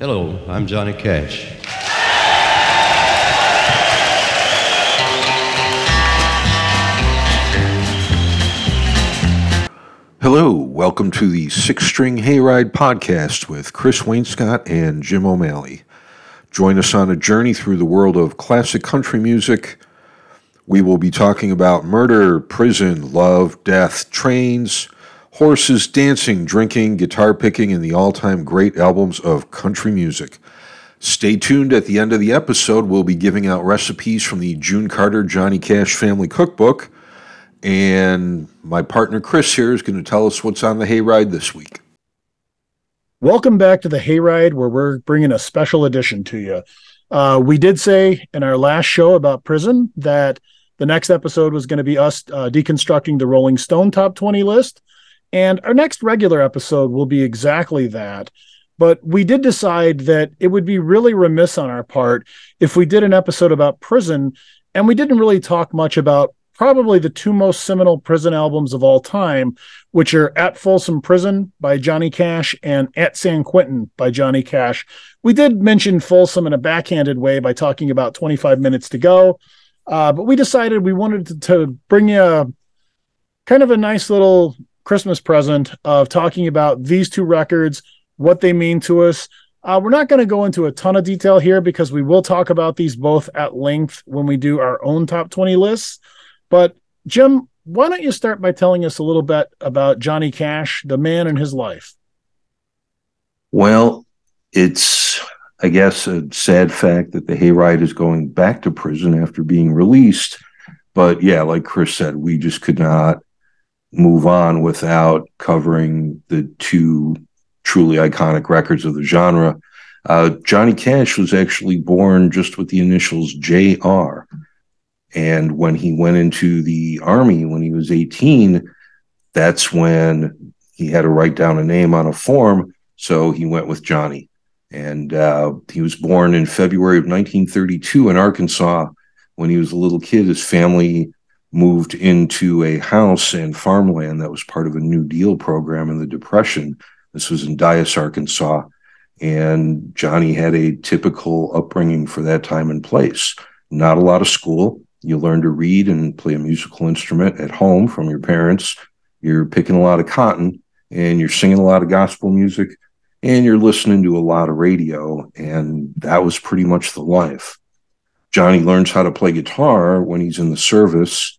Hello, I'm Johnny Cash. Hello, welcome to the Six String Hayride podcast with Chris Wainscott and Jim O'Malley. Join us on a journey through the world of classic country music. We will be talking about murder, prison, love, death, trains, horses, dancing, drinking, guitar picking, and the all time great albums of country music. Stay tuned at the end of the episode. We'll be giving out recipes from the June Carter Johnny Cash Family Cookbook. And my partner Chris here is going to tell us what's on the hayride this week. Welcome back to the hayride, where we're bringing a special edition to you. Uh, we did say in our last show about prison that the next episode was going to be us uh, deconstructing the Rolling Stone top 20 list. And our next regular episode will be exactly that. But we did decide that it would be really remiss on our part if we did an episode about prison and we didn't really talk much about probably the two most seminal prison albums of all time, which are At Folsom Prison by Johnny Cash and At San Quentin by Johnny Cash. We did mention Folsom in a backhanded way by talking about 25 minutes to go, uh, but we decided we wanted to, to bring you a, kind of a nice little Christmas present of talking about these two records, what they mean to us. Uh, we're not going to go into a ton of detail here because we will talk about these both at length when we do our own top 20 lists. But Jim, why don't you start by telling us a little bit about Johnny Cash, the man and his life? Well, it's, I guess, a sad fact that the Hayride is going back to prison after being released. But yeah, like Chris said, we just could not move on without covering the two truly iconic records of the genre. Uh, Johnny Cash was actually born just with the initials JR. And when he went into the army when he was 18, that's when he had to write down a name on a form. So he went with Johnny. And uh, he was born in February of 1932 in Arkansas. When he was a little kid, his family moved into a house and farmland that was part of a New Deal program in the Depression. This was in Dyess, Arkansas. And Johnny had a typical upbringing for that time and place. Not a lot of school, you learn to read and play a musical instrument at home from your parents. You're picking a lot of cotton and you're singing a lot of gospel music and you're listening to a lot of radio. And that was pretty much the life. Johnny learns how to play guitar when he's in the service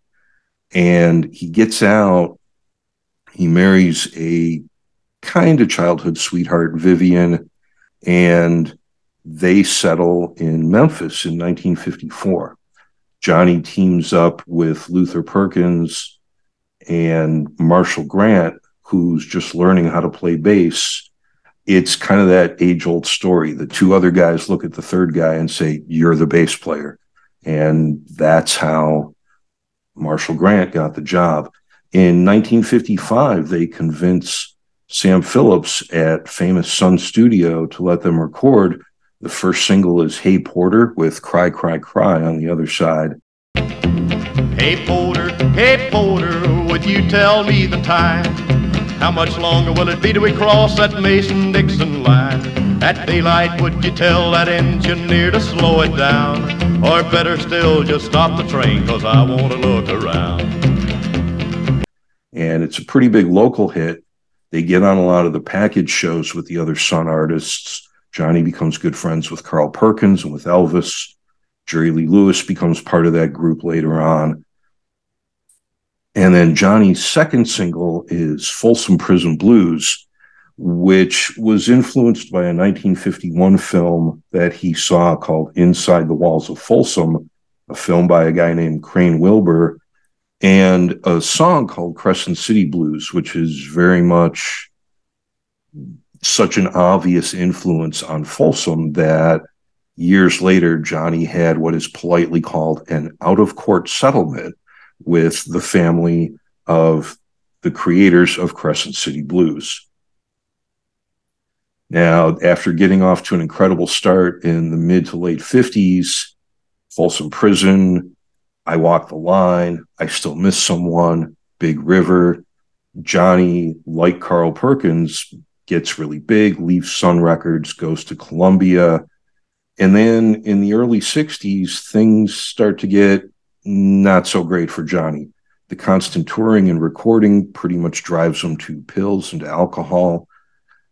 and he gets out. He marries a kind of childhood sweetheart, Vivian, and they settle in Memphis in 1954. Johnny teams up with Luther Perkins and Marshall Grant, who's just learning how to play bass. It's kind of that age old story. The two other guys look at the third guy and say, You're the bass player. And that's how Marshall Grant got the job. In 1955, they convince Sam Phillips at Famous Sun Studio to let them record the first single is Hey Porter with Cry, Cry, Cry on the other side. Hey Porter, hey Porter, would you tell me the time? How much longer will it be till we cross that Mason Dixon line? At daylight, would you tell that engineer to slow it down? Or better still, just stop the train, cause I want to look around. And it's a pretty big local hit. They get on a lot of the package shows with the other Sun artists Johnny becomes good friends with Carl Perkins and with Elvis. Jerry Lee Lewis becomes part of that group later on. And then Johnny's second single is Folsom Prison Blues, which was influenced by a 1951 film that he saw called Inside the Walls of Folsom, a film by a guy named Crane Wilbur, and a song called Crescent City Blues, which is very much such an obvious influence on Folsom that years later, Johnny had what is politely called an out of court settlement with the family of the creators of Crescent City Blues. Now, after getting off to an incredible start in the mid to late 50s, Folsom Prison, I Walk the Line, I Still Miss Someone, Big River, Johnny, like Carl Perkins, gets really big, leaves Sun Records, goes to Columbia. And then in the early 60s, things start to get not so great for Johnny. The constant touring and recording pretty much drives him to pills and to alcohol.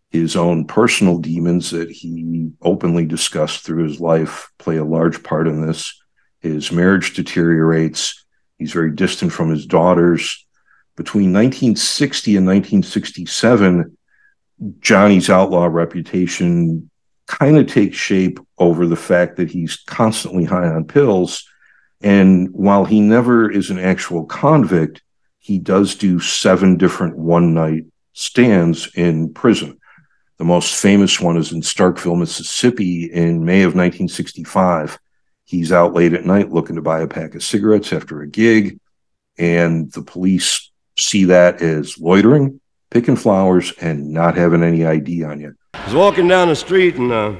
His own personal demons that he openly discussed through his life play a large part in this. His marriage deteriorates. He's very distant from his daughters. Between 1960 and 1967, Johnny's outlaw reputation kind of takes shape over the fact that he's constantly high on pills. And while he never is an actual convict, he does do seven different one night stands in prison. The most famous one is in Starkville, Mississippi in May of 1965. He's out late at night looking to buy a pack of cigarettes after a gig, and the police see that as loitering, picking flowers, and not having any ID on you. I was walking down the street and, uh,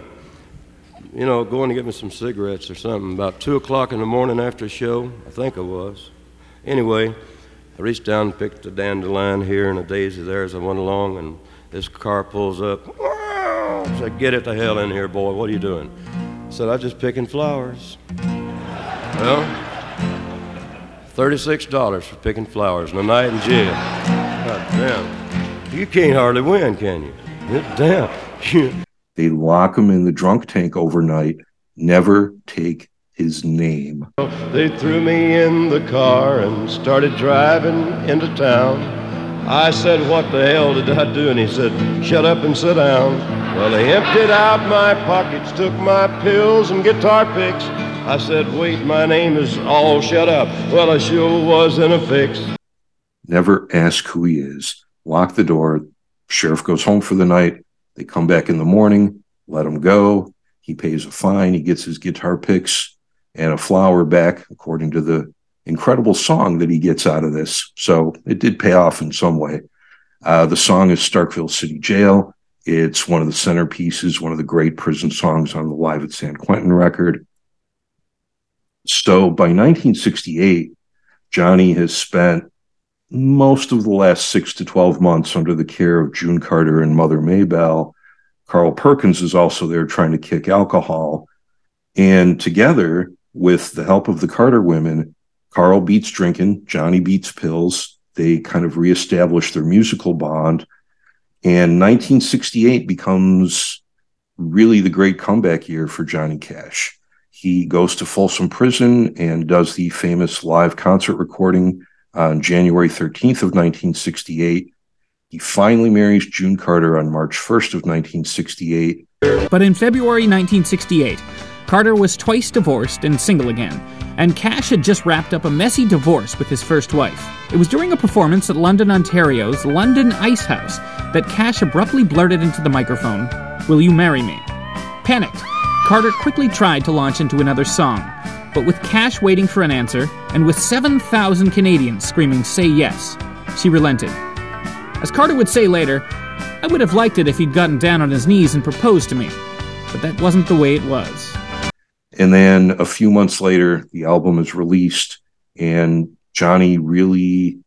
you know, going to get me some cigarettes or something about 2 o'clock in the morning after a show. I think I was. Anyway, I reached down and picked a dandelion here and a daisy there as I went along, and this car pulls up. I said, Get it the hell in here, boy. What are you doing? I said, I'm just picking flowers. Well, $36 for picking flowers and a night in jail. God damn. You can't hardly win, can you? Damn. They lock him in the drunk tank overnight, never take his name. They threw me in the car and started driving into town. I said, What the hell did I do? And he said, Shut up and sit down. Well, they emptied out my pockets, took my pills and guitar picks. I said, Wait, my name is All Shut Up. Well, I sure was in a fix. Never ask who he is. Lock the door. Sheriff goes home for the night. They come back in the morning, let him go. He pays a fine. He gets his guitar picks and a flower back, according to the incredible song that he gets out of this. So it did pay off in some way. Uh, the song is Starkville City Jail. It's one of the centerpieces, one of the great prison songs on the Live at San Quentin record. So by 1968, Johnny has spent most of the last six to 12 months under the care of June Carter and Mother Maybelle. Carl Perkins is also there trying to kick alcohol. And together, with the help of the Carter women, Carl beats drinking, Johnny beats pills. They kind of reestablish their musical bond. And 1968 becomes really the great comeback year for Johnny Cash. He goes to Folsom Prison and does the famous live concert recording on January 13th of 1968. He finally marries June Carter on March 1st of 1968. But in February 1968, Carter was twice divorced and single again, and Cash had just wrapped up a messy divorce with his first wife. It was during a performance at London, Ontario's London Ice House that Cash abruptly blurted into the microphone, Will you marry me? Panicked, Carter quickly tried to launch into another song, but with Cash waiting for an answer, and with 7,000 Canadians screaming, Say yes, she relented. As Carter would say later, I would have liked it if he'd gotten down on his knees and proposed to me, but that wasn't the way it was. And then a few months later, the album is released, and Johnny really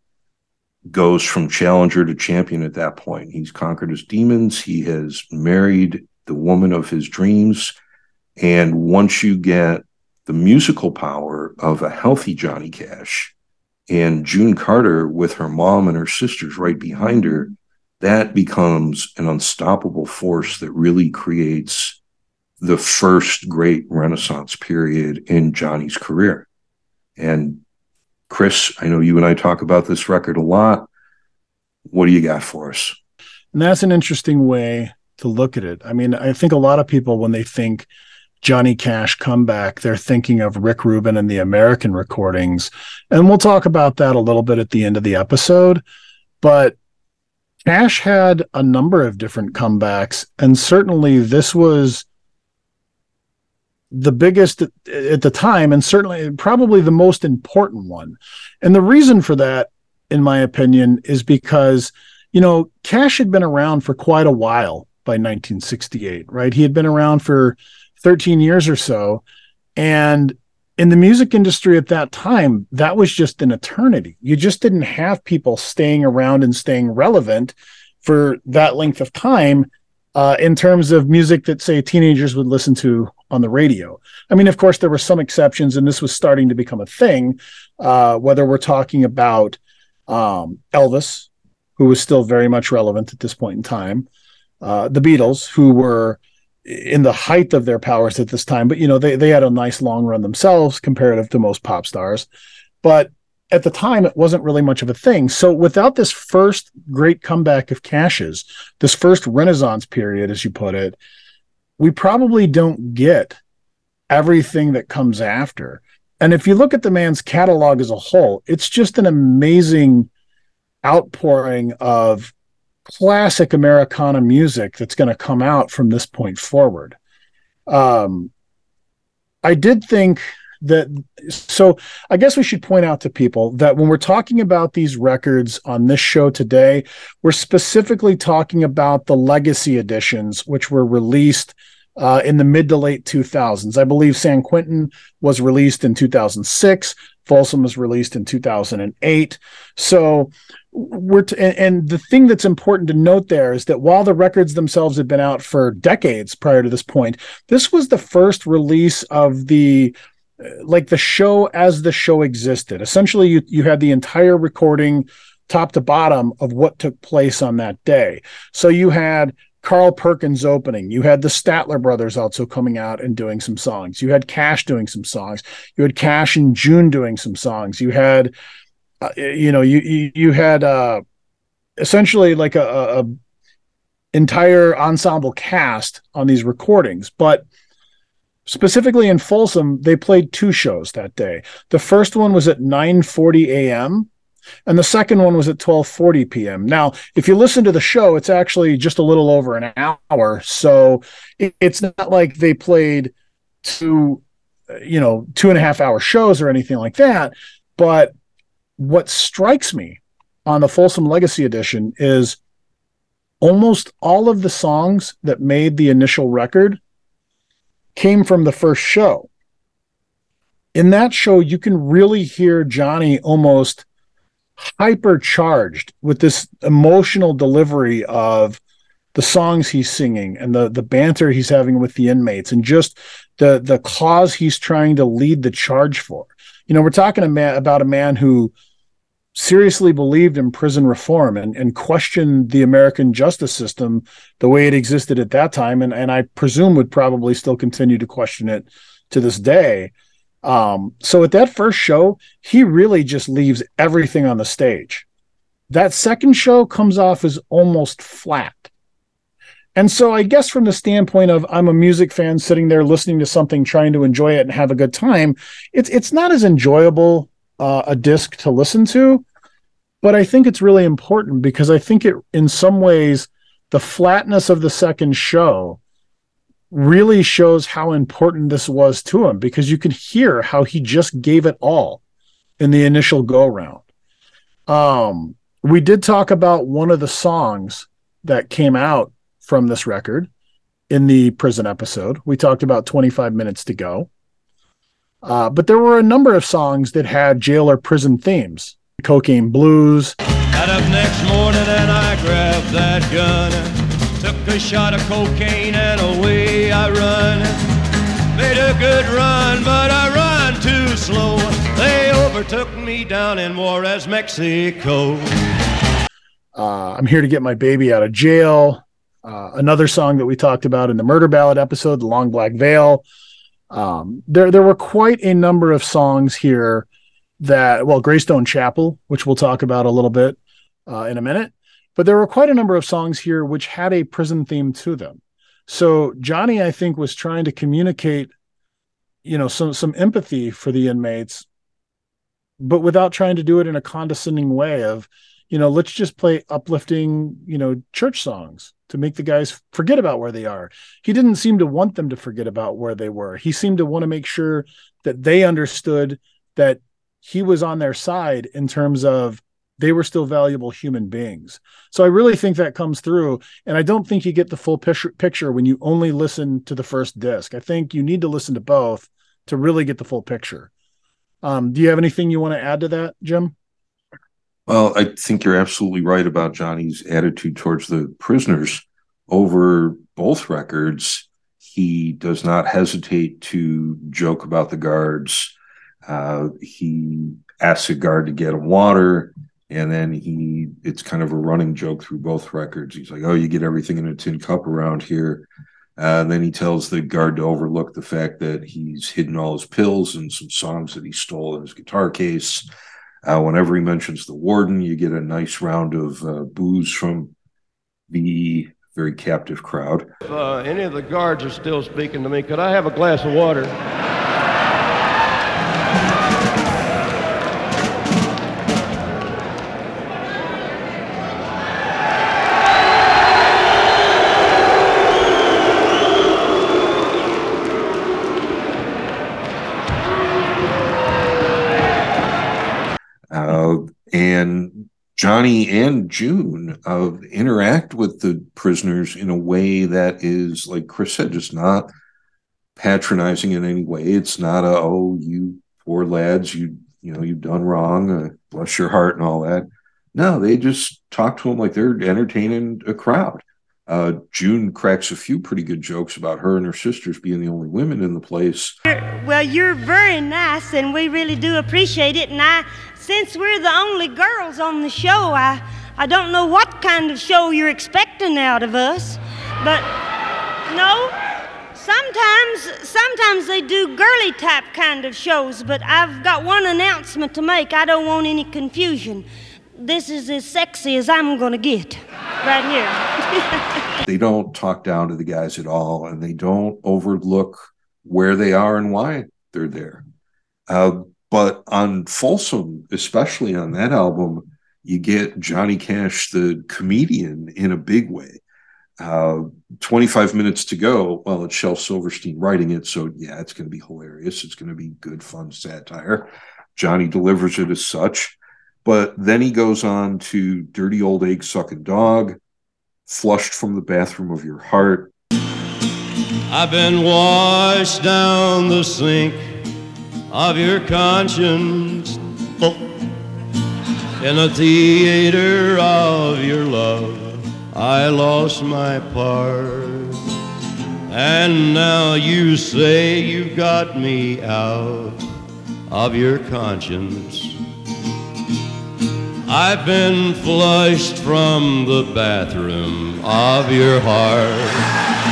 goes from challenger to champion at that point. He's conquered his demons, he has married the woman of his dreams. And once you get the musical power of a healthy Johnny Cash and June Carter with her mom and her sisters right behind her, that becomes an unstoppable force that really creates the first great renaissance period in Johnny's career. And Chris, I know you and I talk about this record a lot. What do you got for us? And that's an interesting way to look at it. I mean, I think a lot of people, when they think Johnny Cash comeback, they're thinking of Rick Rubin and the American recordings. And we'll talk about that a little bit at the end of the episode. But Cash had a number of different comebacks. And certainly this was the biggest at the time, and certainly probably the most important one. And the reason for that, in my opinion, is because, you know, Cash had been around for quite a while by 1968, right? He had been around for 13 years or so. And in the music industry at that time, that was just an eternity. You just didn't have people staying around and staying relevant for that length of time uh, in terms of music that say teenagers would listen to on the radio. I mean, of course, there were some exceptions, and this was starting to become a thing. Uh, whether we're talking about um, Elvis, who was still very much relevant at this point in time, uh, the Beatles, who were in the height of their powers at this time, but you know they they had a nice long run themselves comparative to most pop stars, but at the time it wasn't really much of a thing. So without this first great comeback of Cash's, this first renaissance period, as you put it, we probably don't get everything that comes after. And if you look at the man's catalog as a whole, it's just an amazing outpouring of classic Americana music that's going to come out from this point forward. Um, I did think that, so I guess we should point out to people that when we're talking about these records on this show today, we're specifically talking about the legacy editions, which were released uh, in the mid to late 2000s. I believe San Quentin was released in 2006. Folsom was released in 2008. So we're t- and, and the thing that's important to note there is that while the records themselves had been out for decades prior to this point, this was the first release of the like the show as the show existed. Essentially, you you had the entire recording top to bottom of what took place on that day. So you had Carl Perkins opening. You had the Statler brothers also coming out and doing some songs. You had Cash doing some songs. You had Cash and June doing some songs. You had, uh, you know, you you, you had uh, essentially like a, a, entire ensemble cast on these recordings, but specifically in Folsom, they played two shows that day. The first one was at 9:40 a.m and the second one was at 12:40 p.m. Now, if you listen to the show, it's actually just a little over an hour, so it, it's not like they played two, you know, two and a half hour shows or anything like that. But what strikes me on the Folsom Legacy Edition is almost all of the songs that made the initial record came from the first show. In that show, you can really hear Johnny almost hypercharged with this emotional delivery of the songs he's singing and the the banter he's having with the inmates and just the the cause he's trying to lead the charge for. You know, we're talking about a man who seriously believed in prison reform and, and questioned the American justice system the way it existed at that time, and, and I presume would probably still continue to question it to this day. Um, so at that first show, he really just leaves everything on the stage. That second show comes off as almost flat. And so I guess from the standpoint of I'm a music fan sitting there listening to something, trying to enjoy it and have a good time, it's it's not as enjoyable uh, a disc to listen to, but I think it's really important because I think it in some ways the flatness of the second show really shows how important this was to him because you can hear how he just gave it all in the initial go round. Um, we did talk about one of the songs that came out from this record in the prison episode. We talked about 25 minutes to go. Uh, but there were a number of songs that had jail or prison themes. Cocaine Blues. Got up next morning and I grabbed that gun. Took a shot of cocaine and away I run. Made a good run, but I run too slow. They overtook me down in Juarez, Mexico. Uh, I'm here to get my baby out of jail. Uh, another song that we talked about in the murder ballad episode, "The Long Black Veil." Um, there, there were quite a number of songs here that, well, Greystone Chapel, which we'll talk about a little bit uh, in a minute, but there were quite a number of songs here which had a prison theme to them. So Johnny, I think, was trying to communicate, you know, some some empathy for the inmates, but without trying to do it in a condescending way of, you know, let's just play uplifting, you know, church songs to make the guys forget about where they are. He didn't seem to want them to forget about where they were. He seemed to want to make sure that they understood that he was on their side in terms of they were still valuable human beings. So I really think that comes through. And I don't think you get the full picture, when you only listen to the first disc. I think you need to listen to both to really get the full picture. Um, do you have anything you want to add to that, Jim? Well, I think you're absolutely right about Johnny's attitude towards the prisoners. Over both records, he does not hesitate to joke about the guards. Uh, he asks a guard to get him water, and then he it's kind of a running joke through both records. He's like, "Oh, you get everything in a tin cup around here." Uh, and then he tells the guard to overlook the fact that he's hidden all his pills and some songs that he stole in his guitar case. Uh, whenever he mentions the warden, you get a nice round of uh, boos from the very captive crowd. If uh, any of the guards are still speaking to me, could I have a glass of water? Johnny and June uh, interact with the prisoners in a way that is, like Chris said, just not patronizing in any way. It's not a oh you poor lads, you you know you've done wrong, uh, bless your heart and all that. No, they just talk to them like they're entertaining a crowd. Uh, June cracks a few pretty good jokes about her and her sisters being the only women in the place. Well, you're very nice, and we really do appreciate it. And I, since we're the only girls on the show, I, I don't know what kind of show you're expecting out of us, but no. Sometimes, sometimes they do girly type kind of shows, but I've got one announcement to make. I don't want any confusion. This is as sexy as I'm gonna get, right here. they don't talk down to the guys at all, and they don't overlook where they are and why they're there. Uh, but on Folsom, especially on that album, you get Johnny Cash, the comedian, in a big way. Uh, 25 minutes to go. Well, it's Shel Silverstein writing it. So, yeah, it's going to be hilarious. It's going to be good, fun satire. Johnny delivers it as such. But then he goes on to Dirty Old Egg Sucking Dog, Flushed from the Bathroom of Your Heart. I've been washed down the sink of your conscience in the theater of your love. I lost my part. And now you say you got me out of your conscience. I've been flushed from the bathroom of your heart.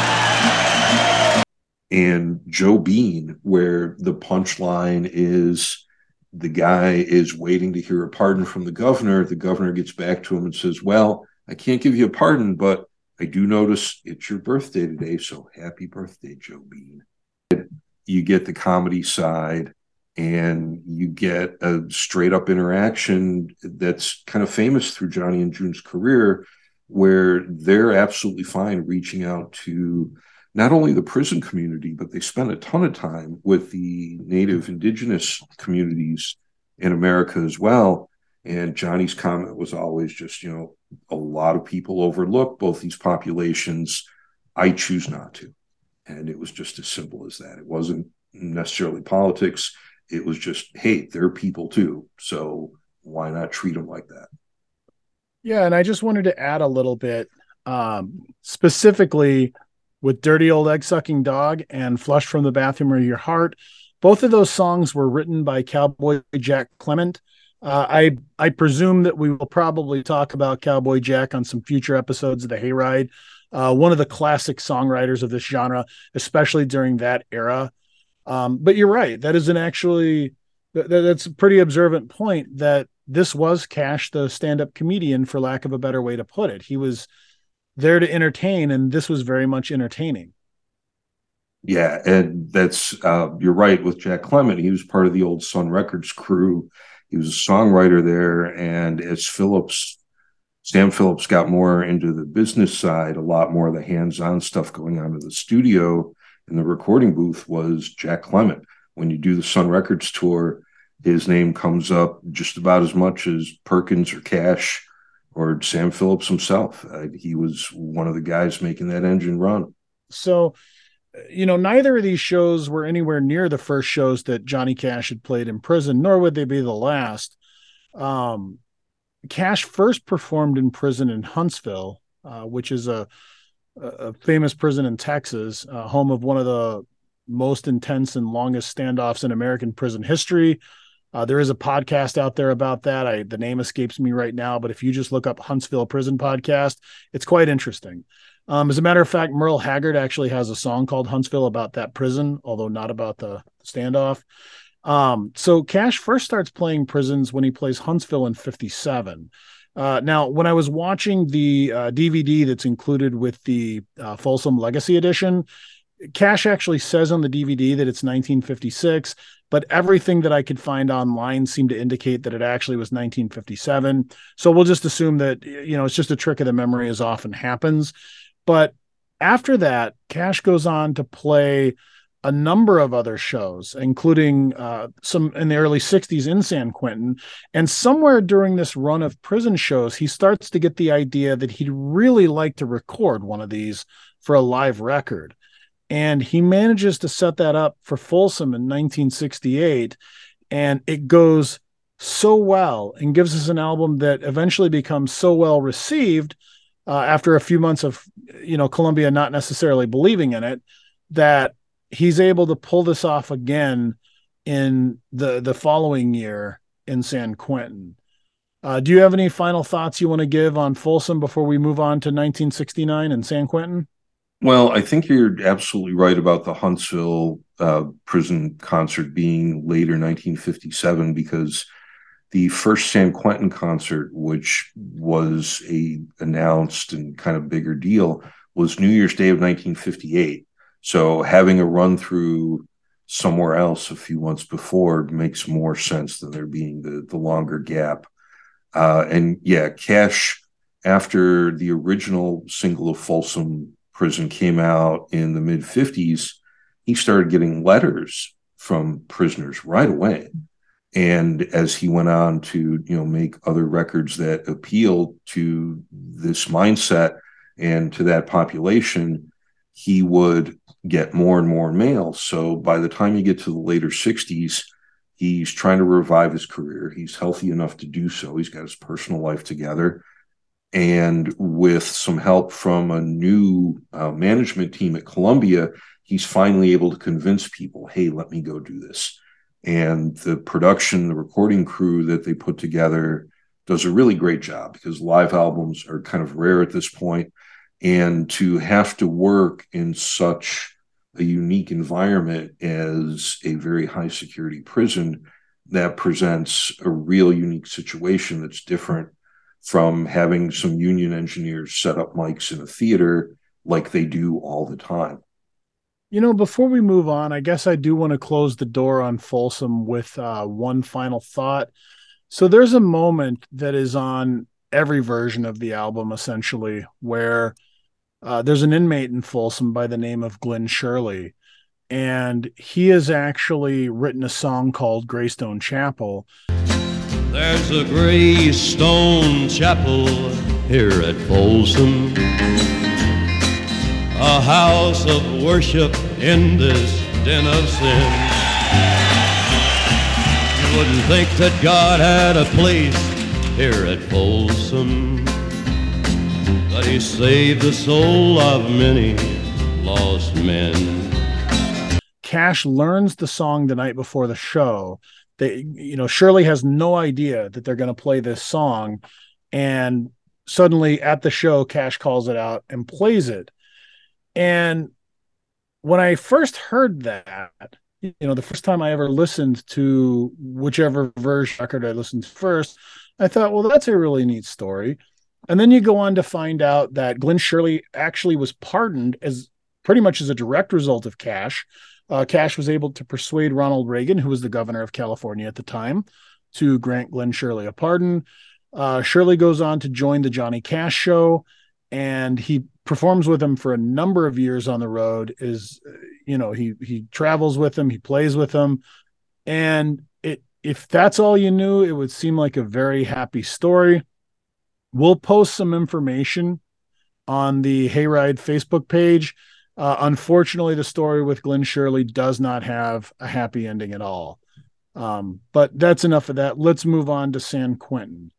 And Joe Bean, where the punchline is the guy is waiting to hear a pardon from the governor. The governor gets back to him and says, Well, I can't give you a pardon, but I do notice it's your birthday today. So happy birthday, Joe Bean. You get the comedy side and you get a straight up interaction that's kind of famous through Johnny and June's career, where they're absolutely fine reaching out to not only the prison community, but they spent a ton of time with the native indigenous communities in America as well. And Johnny's comment was always just, you know, a lot of people overlook both these populations. I choose not to. And it was just as simple as that. It wasn't necessarily politics. It was just, hey, they're people too. So why not treat them like that? Yeah. And I just wanted to add a little bit um, specifically with Dirty Old Egg Sucking Dog and Flush from the Bathroom of Your Heart. Both of those songs were written by Cowboy Jack Clement. Uh, I I presume that we will probably talk about Cowboy Jack on some future episodes of the Hayride. Uh, one of the classic songwriters of this genre, especially during that era. Um, but you're right; that is an actually that, that's a pretty observant point that this was Cash, the stand-up comedian, for lack of a better way to put it. He was there to entertain, and this was very much entertaining. Yeah, and that's uh, you're right with Jack Clement. He was part of the old Sun Records crew. He was a songwriter there, and as Phillips, Sam Phillips got more into the business side, a lot more of the hands-on stuff going on in the studio and the recording booth was Jack Clement. When you do the Sun Records tour, his name comes up just about as much as Perkins or Cash or Sam Phillips himself. Uh, he was one of the guys making that engine run. So you know, neither of these shows were anywhere near the first shows that Johnny Cash had played in prison, nor would they be the last. Um, Cash first performed in prison in Huntsville, uh, which is a, a famous prison in Texas, uh, home of one of the most intense and longest standoffs in American prison history. Uh, there is a podcast out there about that. I the name escapes me right now, but if you just look up Huntsville Prison Podcast, it's quite interesting. Um, as a matter of fact, Merle Haggard actually has a song called Huntsville about that prison, although not about the standoff. Um, so Cash first starts playing prisons when he plays Huntsville in 57. Uh, now, when I was watching the uh, DVD that's included with the uh, Folsom Legacy Edition, Cash actually says on the DVD that it's 1956, but everything that I could find online seemed to indicate that it actually was 1957. So we'll just assume that, you know, it's just a trick of the memory as often happens. But after that, Cash goes on to play a number of other shows, including uh, some in the early 60s in San Quentin. And somewhere during this run of prison shows, he starts to get the idea that he'd really like to record one of these for a live record. And he manages to set that up for Folsom in 1968. And it goes so well and gives us an album that eventually becomes so well received uh, after a few months of, you know, Columbia not necessarily believing in it that he's able to pull this off again in the the following year in San Quentin. Uh, do you have any final thoughts you want to give on Folsom before we move on to 1969 and San Quentin? Well, I think you're absolutely right about the Huntsville uh, prison concert being later 1957 because the first San Quentin concert, which was a announced and kind of bigger deal, was New Year's Day of 1958. So having a run through somewhere else a few months before makes more sense than there being the the longer gap. Uh, and yeah, Cash after the original single of Folsom Prison came out in the mid 50s, he started getting letters from prisoners right away. And as he went on to, you know, make other records that appealed to this mindset and to that population, he would get more and more mail. So by the time you get to the later 60s, he's trying to revive his career. He's healthy enough to do so. He's got his personal life together. And with some help from a new uh, management team at Columbia, he's finally able to convince people, hey, let me go do this. And the production, the recording crew that they put together does a really great job because live albums are kind of rare at this point. point and to have to work in such a unique environment as a very high security prison that presents a real unique situation that's different from having some union engineers set up mics in a theater like they do all the time. You know, before we move on, I guess I do want to close the door on Folsom with uh, one final thought. So there's a moment that is on every version of the album, essentially, where uh, there's an inmate in Folsom by the name of Glen Sherley, and he has actually written a song called Greystone Chapel. There's a Greystone Chapel here at Folsom, a house of worship in this den of sin. You wouldn't think that God had a place here at Folsom but he saved the soul of many lost men. Cash learns the song the night before the show. They, you know, Sherley has no idea that they're going to play this song, and suddenly at the show, Cash calls it out and plays it. And when I first heard that, you know, the first time I ever listened to whichever version record I listened to first, I thought, well, that's a really neat story. And then you go on to find out that Glen Sherley actually was pardoned as pretty much as a direct result of Cash. Uh, Cash was able to persuade Ronald Reagan, who was the governor of California at the time, to grant Glen Sherley a pardon. Uh, Sherley goes on to join the Johnny Cash show, and he performs with him for a number of years on the road. Is you know he he travels with him, he plays with him, and it if that's all you knew, it would seem like a very happy story. We'll post some information on the Hayride Facebook page. Uh, unfortunately, the story with Glen Sherley does not have a happy ending at all. Um, but that's enough of that. Let's move on to San Quentin.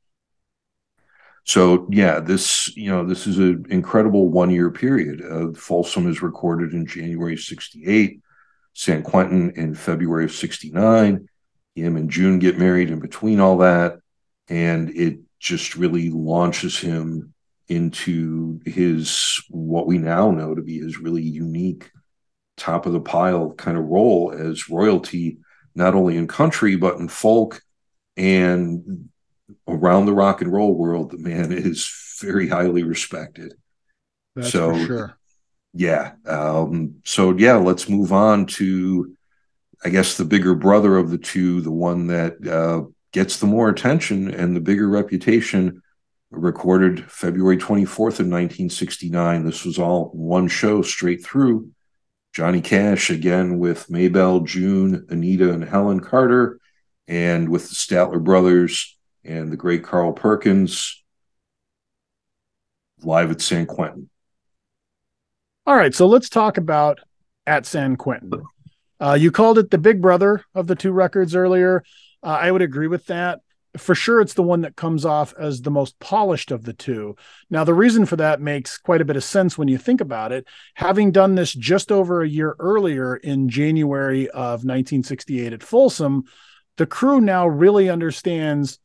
So yeah, this you know this is an incredible one year period. Uh, Folsom is recorded in January '68, San Quentin in February of '69. Him and June get married in between all that, and it just really launches him into his what we now know to be his really unique top of the pile kind of role as royalty, not only in country but in folk and around the rock and roll world. The man is very highly respected. That's so for sure. yeah, um, so yeah, let's move on to, I guess, the bigger brother of the two, the one that uh, gets the more attention and the bigger reputation. Recorded February 24th of 1969. This was all one show straight through. Johnny Cash again with Maybelle, June, Anita, and Helen Carter, and with the Statler brothers and the great Carl Perkins live at San Quentin. All right, so let's talk about at San Quentin. Uh, you called it the big brother of the two records earlier. Uh, I would agree with that. For sure, it's the one that comes off as the most polished of the two. Now, the reason for that makes quite a bit of sense when you think about it. Having done this just over a year earlier in January of 1968 at Folsom, the crew now really understands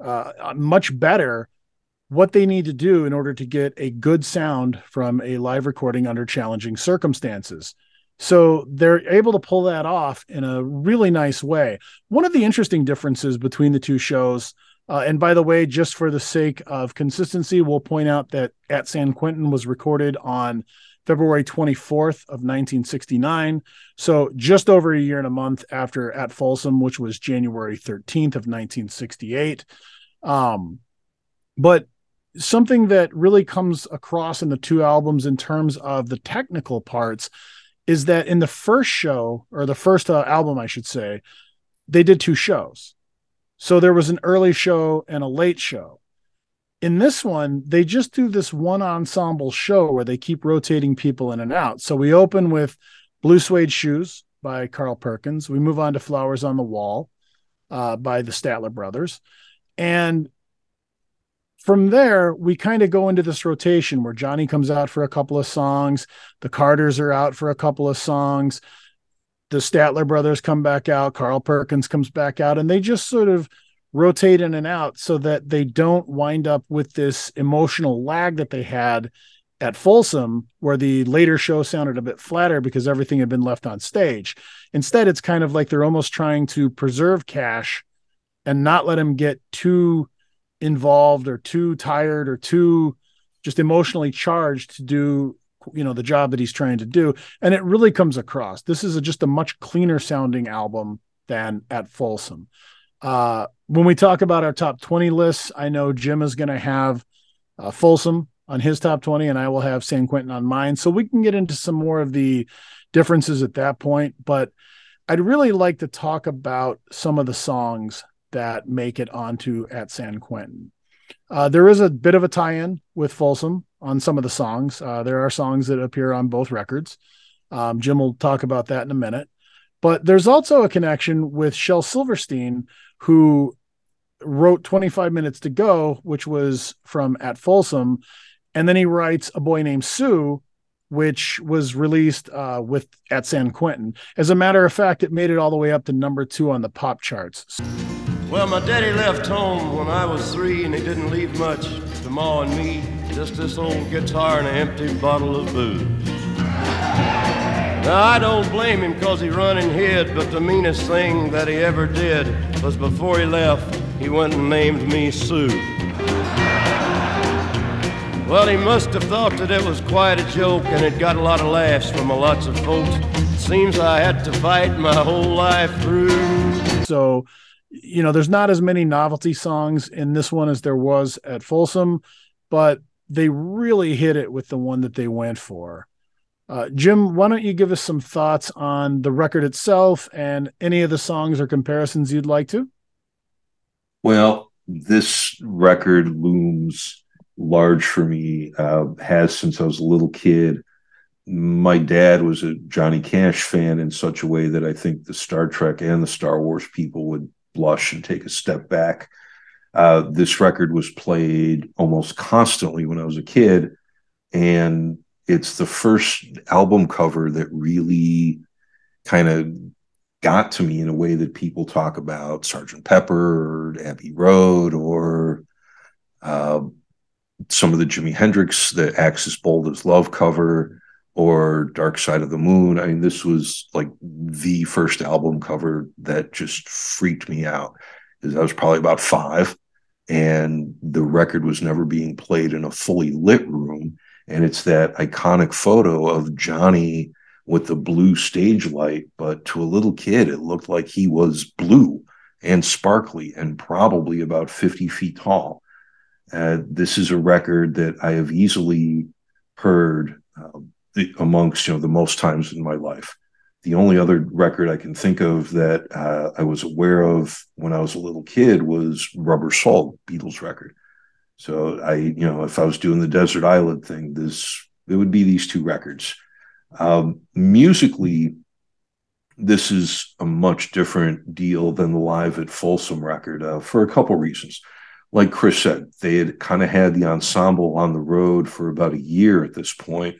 uh, much better what they need to do in order to get a good sound from a live recording under challenging circumstances. So they're able to pull that off in a really nice way. One of the interesting differences between the two shows, uh, and by the way, just for the sake of consistency, we'll point out that At San Quentin was recorded on February 24th of 1969. So just over a year and a month after At Folsom, which was January 13th of 1968. Um, but something that really comes across in the two albums in terms of the technical parts is that in the first show or the first uh, album i should say they did two shows. So there was an early show and a late show. In this one they just do this one ensemble show where they keep rotating people in and out. So we open with blue suede shoes by carl perkins. We move on to flowers on the wall uh, by the statler brothers. And from there, we kind of go into this rotation where Johnny comes out for a couple of songs, the Carters are out for a couple of songs, the Statler brothers come back out, Carl Perkins comes back out, and they just sort of rotate in and out so that they don't wind up with this emotional lag that they had at Folsom, where the later show sounded a bit flatter because everything had been left on stage. Instead, it's kind of like they're almost trying to preserve Cash and not let him get too involved or too tired or too just emotionally charged to do you know the job that he's trying to do. And it really comes across. This is a, just a much cleaner sounding album than at folsom. Uh, when we talk about our top 20 lists i know jim is going to have uh, folsom on his top 20 and i will have san quentin on mine. So we can get into some more of the differences at that point but i'd really like to talk about some of the songs that make it onto at San Quentin. Uh, there is a bit of a tie-in with Folsom on some of the songs. Uh, there are songs that appear on both records. Um, Jim will talk about that in a minute. But there's also a connection with Shel Silverstein, who wrote 25 Minutes to Go, which was from At Folsom. And then he writes A Boy Named Sue, which was released uh, with At San Quentin. As a matter of fact, it made it all the way up to number two on the pop charts. Well, my daddy left home when I was three, and he didn't leave much to Ma and me. Just this old guitar and an empty bottle of booze. Now, I don't blame him because he run and hid, but the meanest thing that he ever did was before he left, he went and named me Sue. Well, he must have thought that it was quite a joke, and it got a lot of laughs from a lots of folks. Seems I had to fight my whole life through. So, you know, there's not as many novelty songs in this one as there was at Folsom, but they really hit it with the one that they went for. Uh, Jim, why don't you give us some thoughts on the record itself and any of the songs or comparisons you'd like to? Well, this record looms large for me, uh, has since I was a little kid. My dad was a Johnny Cash fan in such a way that I think the Star Trek and the Star Wars people would blush and take a step back. Uh, this record was played almost constantly when I was a kid, and it's the first album cover that really kind of got to me in a way that people talk about Sergeant Pepper or Abbey Road or uh, some of the Jimi Hendrix, the Axis Bold as Love cover or Dark Side of the Moon. I mean, this was like the first album cover that just freaked me out because I was probably about five and the record was never being played in a fully lit room. And it's that iconic photo of Johnny with the blue stage light, but to a little kid, it looked like he was blue and sparkly and probably about 50 feet tall. Uh, this is a record that I have easily heard uh, amongst you know the most times in my life. The only other record I can think of that uh, I was aware of when I was a little kid was Rubber Soul, Beatles record. So I, you know, if I was doing the Desert Island thing, this it would be these two records. Um, musically, this is a much different deal than the live at Folsom record uh, for a couple reasons. Like Chris said, they had kind of had the ensemble on the road for about a year at this point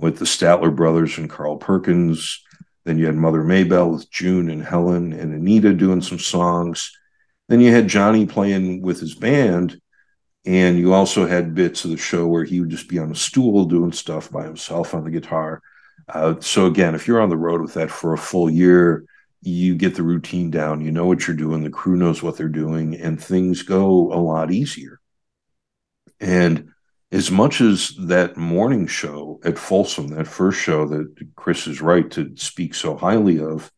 with the Statler brothers and Carl Perkins. Then you had Mother Maybelle with June and Helen and Anita doing some songs. Then you had Johnny playing with his band. And you also had bits of the show where he would just be on a stool doing stuff by himself on the guitar. Uh, so again, if you're on the road with that for a full year, you get the routine down. You know what you're doing. The crew knows what they're doing, and things go a lot easier. And as much as that morning show at Folsom, that first show that Chris is right to speak so highly of,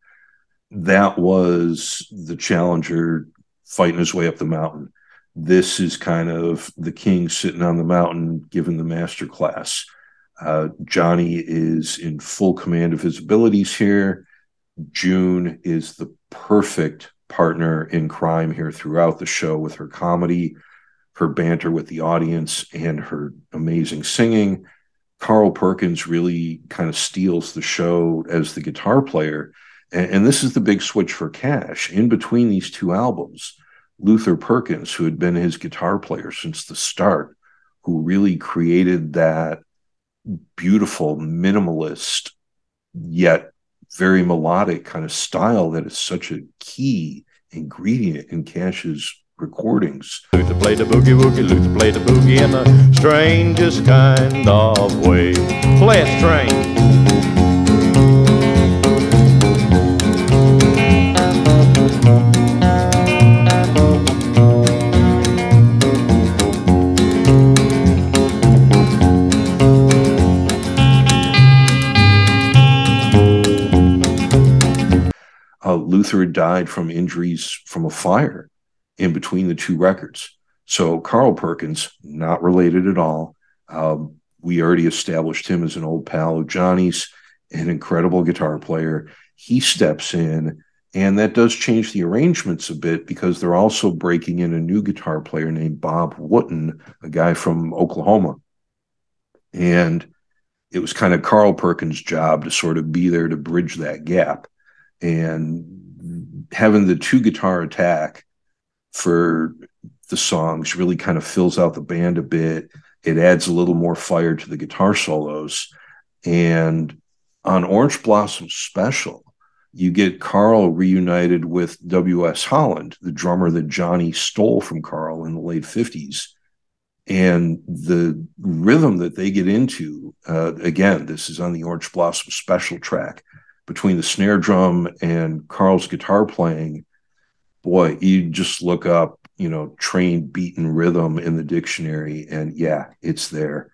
that was the challenger fighting his way up the mountain. This is kind of the king sitting on the mountain giving the master class. Uh, Johnny is in full command of his abilities here. June is the perfect partner in crime here throughout the show with her comedy, her banter with the audience, and her amazing singing. Carl Perkins really kind of steals the show as the guitar player. And, and, this is the big switch for Cash. In between these two albums, Luther Perkins, who had been his guitar player since the start, who really created that beautiful, minimalist, yet very melodic kind of style that is such a key ingredient in Cash's recordings. Luther played the boogie woogie, Luther played the boogie in the strangest kind of way. Play it strange. Luther died from injuries from a fire in between the two records. So Carl Perkins, not related at all. Um, we already established him as an old pal of Johnny's, an incredible guitar player. He steps in, and that does change the arrangements a bit because they're also breaking in a new guitar player named Bob Wootton, a guy from Oklahoma. And it was kind of Carl Perkins' job to sort of be there to bridge that gap. And having the two guitar attack for the songs really kind of fills out the band a bit. It adds a little more fire to the guitar solos. And on Orange Blossom Special, you get Carl reunited with W.S. Holland, the drummer that Johnny stole from Carl in the late 50s. And the rhythm that they get into, uh, again, this is on the Orange Blossom Special track between the snare drum and Carl's guitar playing, boy, you just look up, you know, trained beaten rhythm in the dictionary, and yeah, it's there.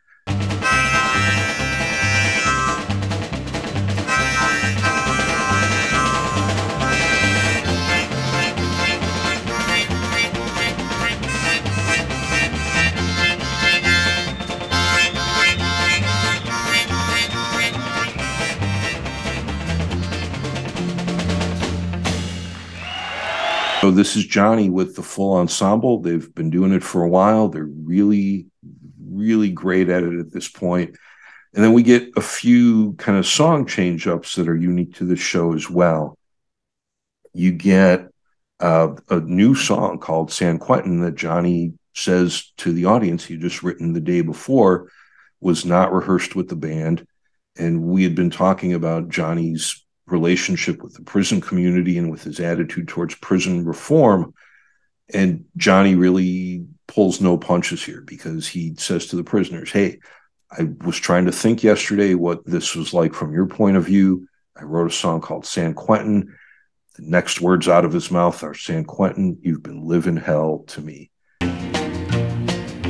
This is Johnny with the full ensemble. They've been doing it for a while. They're really, really great at it at this point. And then we get a few kind of song change ups that are unique to the show as well. You get uh, a new song called San Quentin that Johnny says to the audience he just written the day before was not rehearsed with the band. And we had been talking about Johnny's relationship with the prison community and with his attitude towards prison reform. And Johnny really pulls no punches here because he says to the prisoners, Hey, I was trying to think yesterday what this was like from your point of view. I wrote a song called San Quentin. The next words out of his mouth are San Quentin, you've been living hell to me.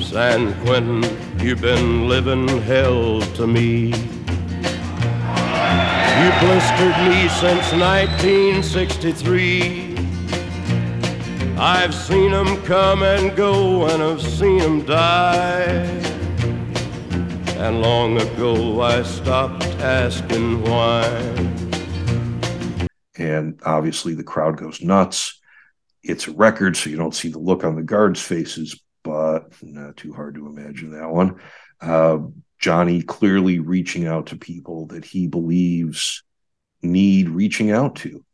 San Quentin, you've been living hell to me. You blistered me since 1963. I've seen 'em come and go, and I've seen 'em die. And long ago I stopped asking why. And obviously the crowd goes nuts. It's a record, so you don't see the look on the guards' faces, but not too hard to imagine that one. Uh, Johnny clearly reaching out to people that he believes need reaching out to.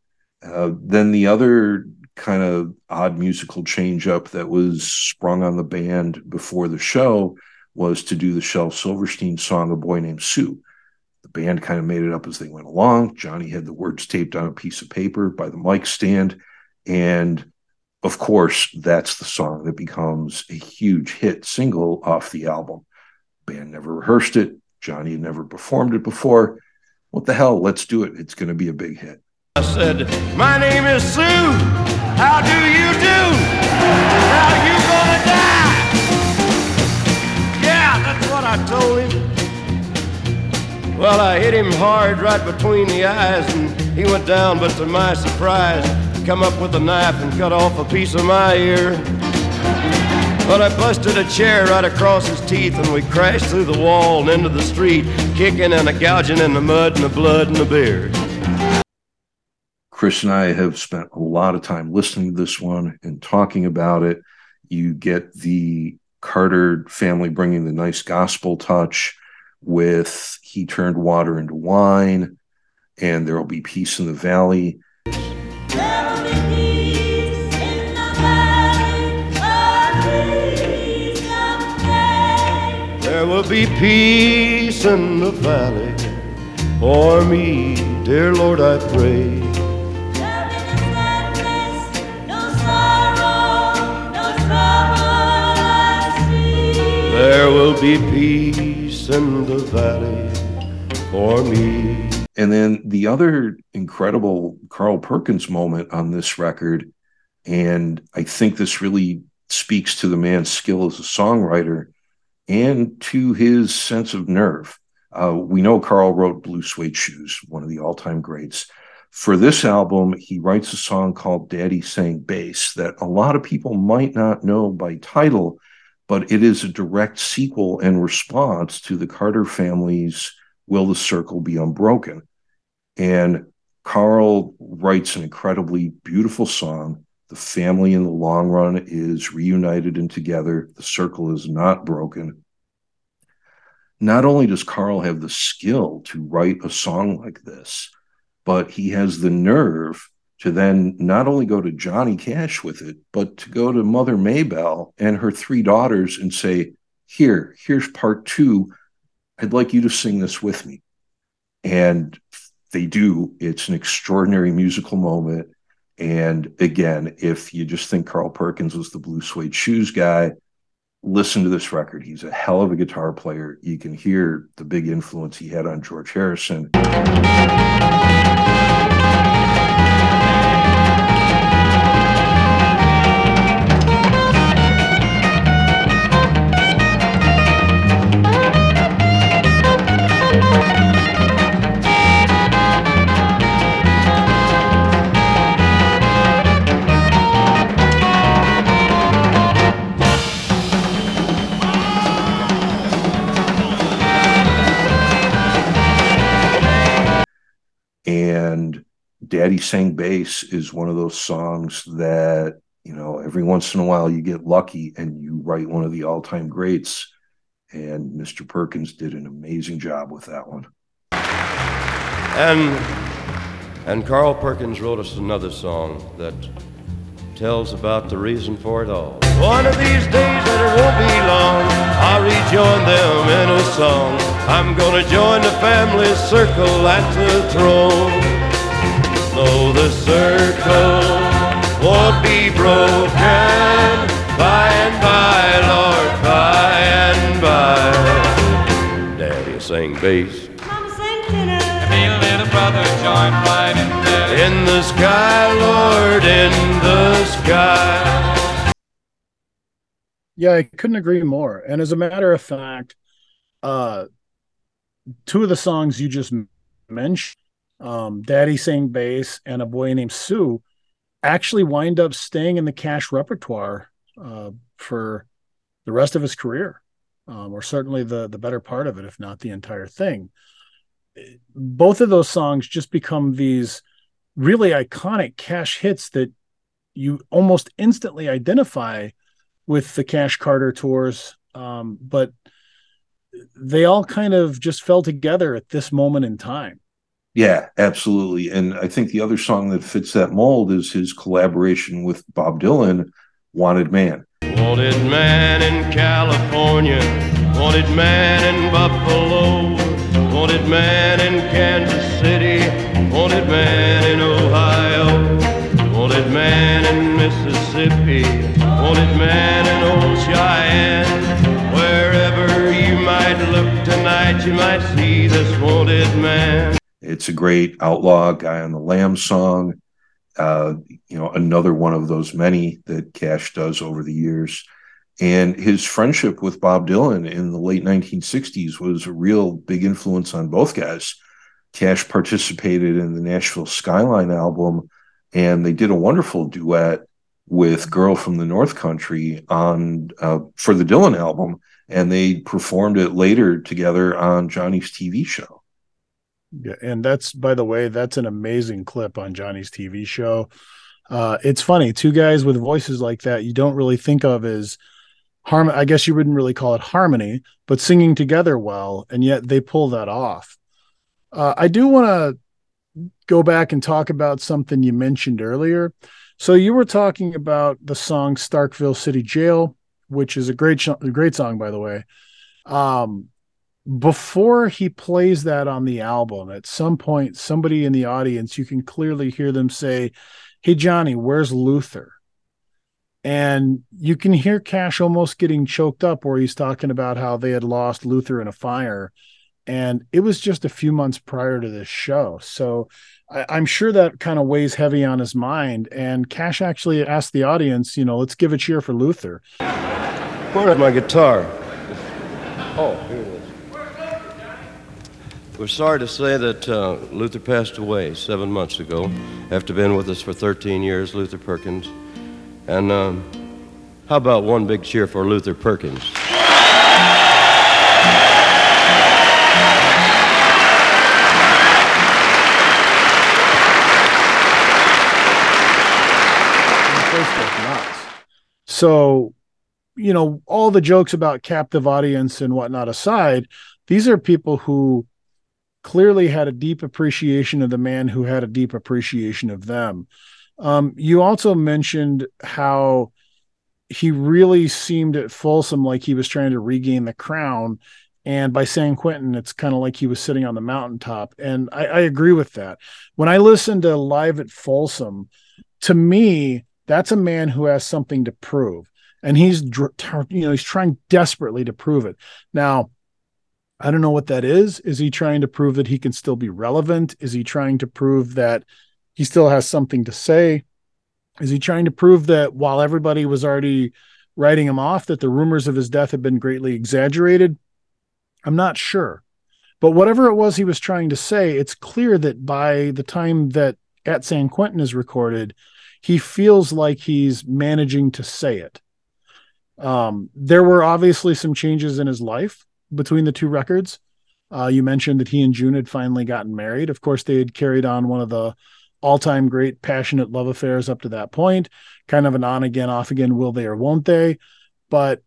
Uh, then the other kind of odd musical change up that was sprung on the band before the show was to do the Shel Silverstein song "A Boy Named Sue." The band kind of made it up as they went along. Johnny had the words taped on a piece of paper by the mic stand, and of course, that's the song that becomes a huge hit single off the album. Band never rehearsed it. Johnny had never performed it before. What the hell? Let's do it. It's going to be a big hit. I said, My name is Sue. How do you do? How you gonna die? Yeah, that's what I told him. Well, I hit him hard right between the eyes, and he went down, but to my surprise, come up with a knife and cut off a piece of my ear. But I busted a chair right across his teeth, and we crashed through the wall and into the street, kicking and a gouging in the mud and the blood and the beer. Chris and I have spent a lot of time listening to this one and talking about it. You get the Carter family bringing the nice gospel touch with He Turned Water into Wine, and There Will Be Peace in the Valley. There will be peace in the valley for me, dear Lord, I pray. There will be peace in the valley for me. And then the other incredible Carl Perkins moment on this record, and I think this really speaks to the man's skill as a songwriter and to his sense of nerve. Uh, we know Carl wrote Blue Suede Shoes, one of the all time greats. For this album, he writes a song called Daddy Sang Bass that a lot of people might not know by title, but it is a direct sequel and response to the Carter family's Will the Circle Be Unbroken? And Carl writes an incredibly beautiful song. The family in the long run is reunited and together. The circle is not broken. Not only does Carl have the skill to write a song like this, but he has the nerve to then not only go to Johnny Cash with it, but to go to Mother Maybelle and her three daughters and say, Here, here's part two. I'd like you to sing this with me. And they do. It's an extraordinary musical moment. And again, if you just think Carl Perkins was the blue suede shoes guy, listen to this record. He's a hell of a guitar player. You can hear the big influence he had on George Harrison. And Daddy Sang Bass is one of those songs that, you know, every once in a while you get lucky and you write one of the all time greats. And Mr. Perkins did an amazing job with that one. And and Carl Perkins wrote us another song that tells about the reason for it all. One of these days, and it won't be long, I'll rejoin them in a song. I'm gonna join the family circle at the throne. No, the circle won't be broken by and by, Lord, by and by. Daddy sang bass. Mama sing tenor. Me little brother joined right in there. In the sky, Lord, in the sky. Yeah, I couldn't agree more. And as a matter of fact, uh, two of the songs you just mentioned, um, Daddy Sang Bass and A Boy Named Sue, actually wind up staying in the Cash repertoire uh, for the rest of his career, um, or certainly the the better part of it, if not the entire thing. Both of those songs just become these really iconic Cash hits that you almost instantly identify with the Cash Carter tours, um, but they all kind of just fell together at this moment in time. Yeah, absolutely. And I think the other song that fits that mold is his collaboration with Bob Dylan, Wanted Man. Wanted man in California, wanted man in Buffalo, wanted man in Kansas City, wanted man in Ohio, wanted man in Mississippi, wanted man in old Cheyenne. Wherever you might look tonight, you might see this wanted man. It's a great outlaw guy on the lam song. Uh, you know, another one of those many that Cash does over the years. And his friendship with Bob Dylan in the late 1960s was a real big influence on both guys. Cash participated in the Nashville Skyline album, and they did a wonderful duet with "Girl from the North Country" on uh, for the Dylan album, and they performed it later together on Johnny's TV show. Yeah, and that's by the way, that's an amazing clip on Johnny's TV show. Uh, it's funny, two guys with voices like that you don't really think of as harm. I guess you wouldn't really call it harmony, but singing together well, and yet they pull that off. Uh, I do want to go back and talk about something you mentioned earlier. So you were talking about the song Starkville City Jail, which is a great, sh- great song, by the way. Um, before he plays that on the album, at some point, somebody in the audience, you can clearly hear them say, Hey, Johnny, where's Luther? And you can hear Cash almost getting choked up where he's talking about how they had lost Luther in a fire. And it was just a few months prior to this show. So I, I'm sure that kind of weighs heavy on his mind. And Cash actually asked the audience, you know, let's give a cheer for Luther. Where's my guitar? Oh, here it is. We're sorry to say that uh, Luther passed away seven months ago after being with us for 13 years, Luther Perkins. And um, how about one big cheer for Luther Perkins? So, you know, all the jokes about captive audience and whatnot aside, these are people who clearly had a deep appreciation of the man who had a deep appreciation of them. Um, you also mentioned how he really seemed at Folsom like he was trying to regain the crown. And by San Quentin, it's kind of like he was sitting on the mountaintop. And I, I agree with that. When I listen to Live at Folsom, to me, that's a man who has something to prove. And he's, you know, he's trying desperately to prove it. Now, I don't know what that is. Is he trying to prove that he can still be relevant? Is he trying to prove that he still has something to say? Is he trying to prove that while everybody was already writing him off, that the rumors of his death had been greatly exaggerated? I'm not sure. But whatever it was he was trying to say, it's clear that by the time that At San Quentin is recorded, he feels like he's managing to say it. Um, there were obviously some changes in his life between the two records. Uh, you mentioned that he and June had finally gotten married. Of course, they had carried on one of the all-time great passionate love affairs up to that point, kind of an on again, off again, will they or won't they? But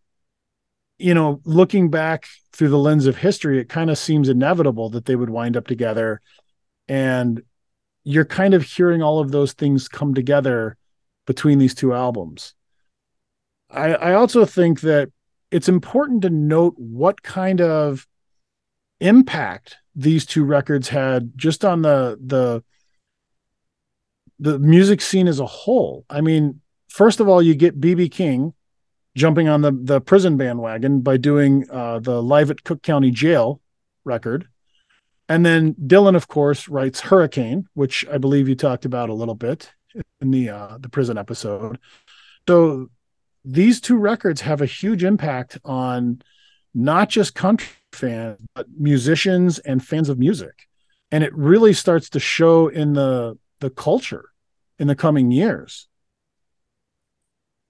you know, looking back through the lens of history, it kind of seems inevitable that they would wind up together. And you're kind of hearing all of those things come together between these two albums. I, I also think that it's important to note what kind of impact these two records had just on the the the music scene as a whole. I mean, first of all, you get BB King jumping on the the prison bandwagon by doing uh, the live at Cook County Jail record, and then Dylan, of course, writes Hurricane, which I believe you talked about a little bit in the uh, the prison episode. So these two records have a huge impact on not just country fans, but musicians and fans of music, and it really starts to show in the the culture in the coming years.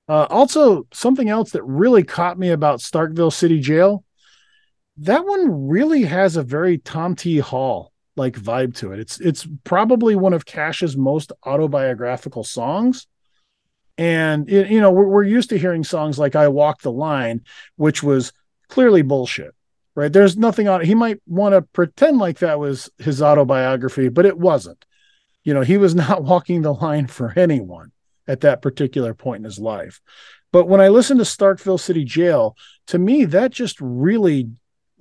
Uh, also, something else that really caught me about Starkville City Jail, that one really has a very Tom T. Hall like vibe to it. It's it's probably one of Cash's most autobiographical songs. And it, you know, we're, we're used to hearing songs like "I Walk the Line," which was clearly bullshit, right? There's nothing on it. He might want to pretend like that was his autobiography, but it wasn't. You know, he was not walking the line for anyone at that particular point in his life. But when I listen to Starkville City Jail, to me, that just really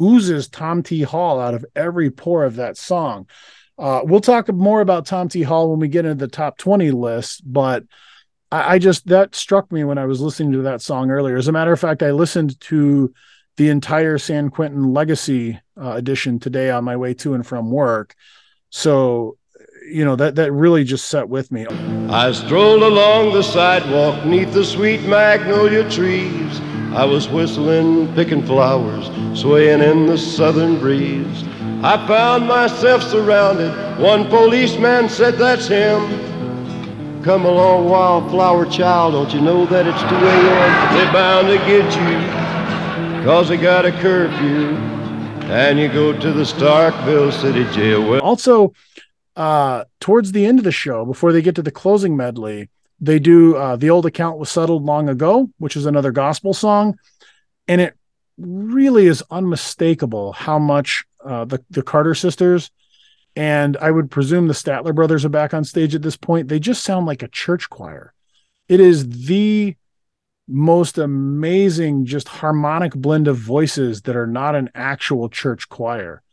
oozes Tom T. Hall out of every pore of that song. Uh, we'll talk more about Tom T. Hall when we get into the top 20 list, but I, I just that struck me when I was listening to that song earlier. As a matter of fact, I listened to the entire San Quentin Legacy uh, edition today on my way to and from work. So you know that that really just set with me. I strolled along the sidewalk neath the sweet magnolia trees. I was whistling, picking flowers, swaying in the southern breeze. I found myself surrounded. One policeman said, That's him. Come along, wildflower child, don't you know that it's 2 a.m.? They're bound to get you, cause they got a curfew. And you go to the Starkville City Jail. Well, Also, uh, towards the end of the show, before they get to the closing medley, they do uh, the old account was settled long ago, which is another gospel song, and it really is unmistakable how much uh, the the Carter sisters and I would presume the Statler brothers are back on stage at this point. They just sound like a church choir. It is the most amazing, just harmonic blend of voices that are not an actual church choir.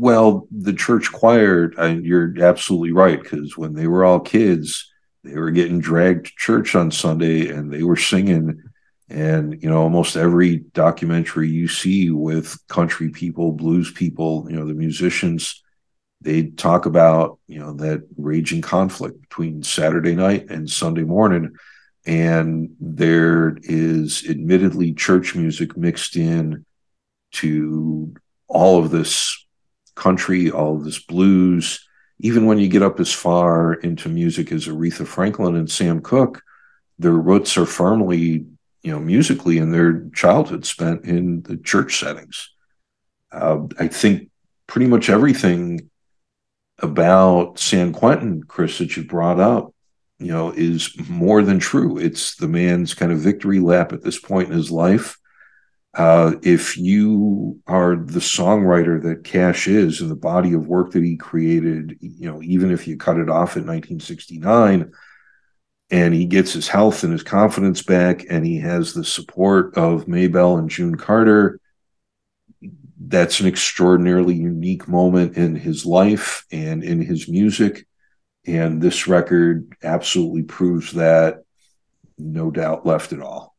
Well, the church choir, I, you're absolutely right, because when they were all kids, they were getting dragged to church on Sunday and they were singing. And, you know, almost every documentary you see with country people, blues people, you know, the musicians, they talk about, you know, that raging conflict between Saturday night and Sunday morning. And there is admittedly church music mixed in to all of this country, all of this blues. Even when you get up as far into music as Aretha Franklin and Sam Cooke, their roots are firmly, you know, musically in their childhood spent in the church settings. Uh, I think pretty much everything about San Quentin, Chris, that you brought up, you know, is more than true. It's the man's kind of victory lap at this point in his life. Uh, if you are the songwriter that Cash is and the body of work that he created, you know, even if you cut it off in 1969 and he gets his health and his confidence back and he has the support of Maybelle and June Carter, that's an extraordinarily unique moment in his life and in his music. And this record absolutely proves that, no doubt left at all.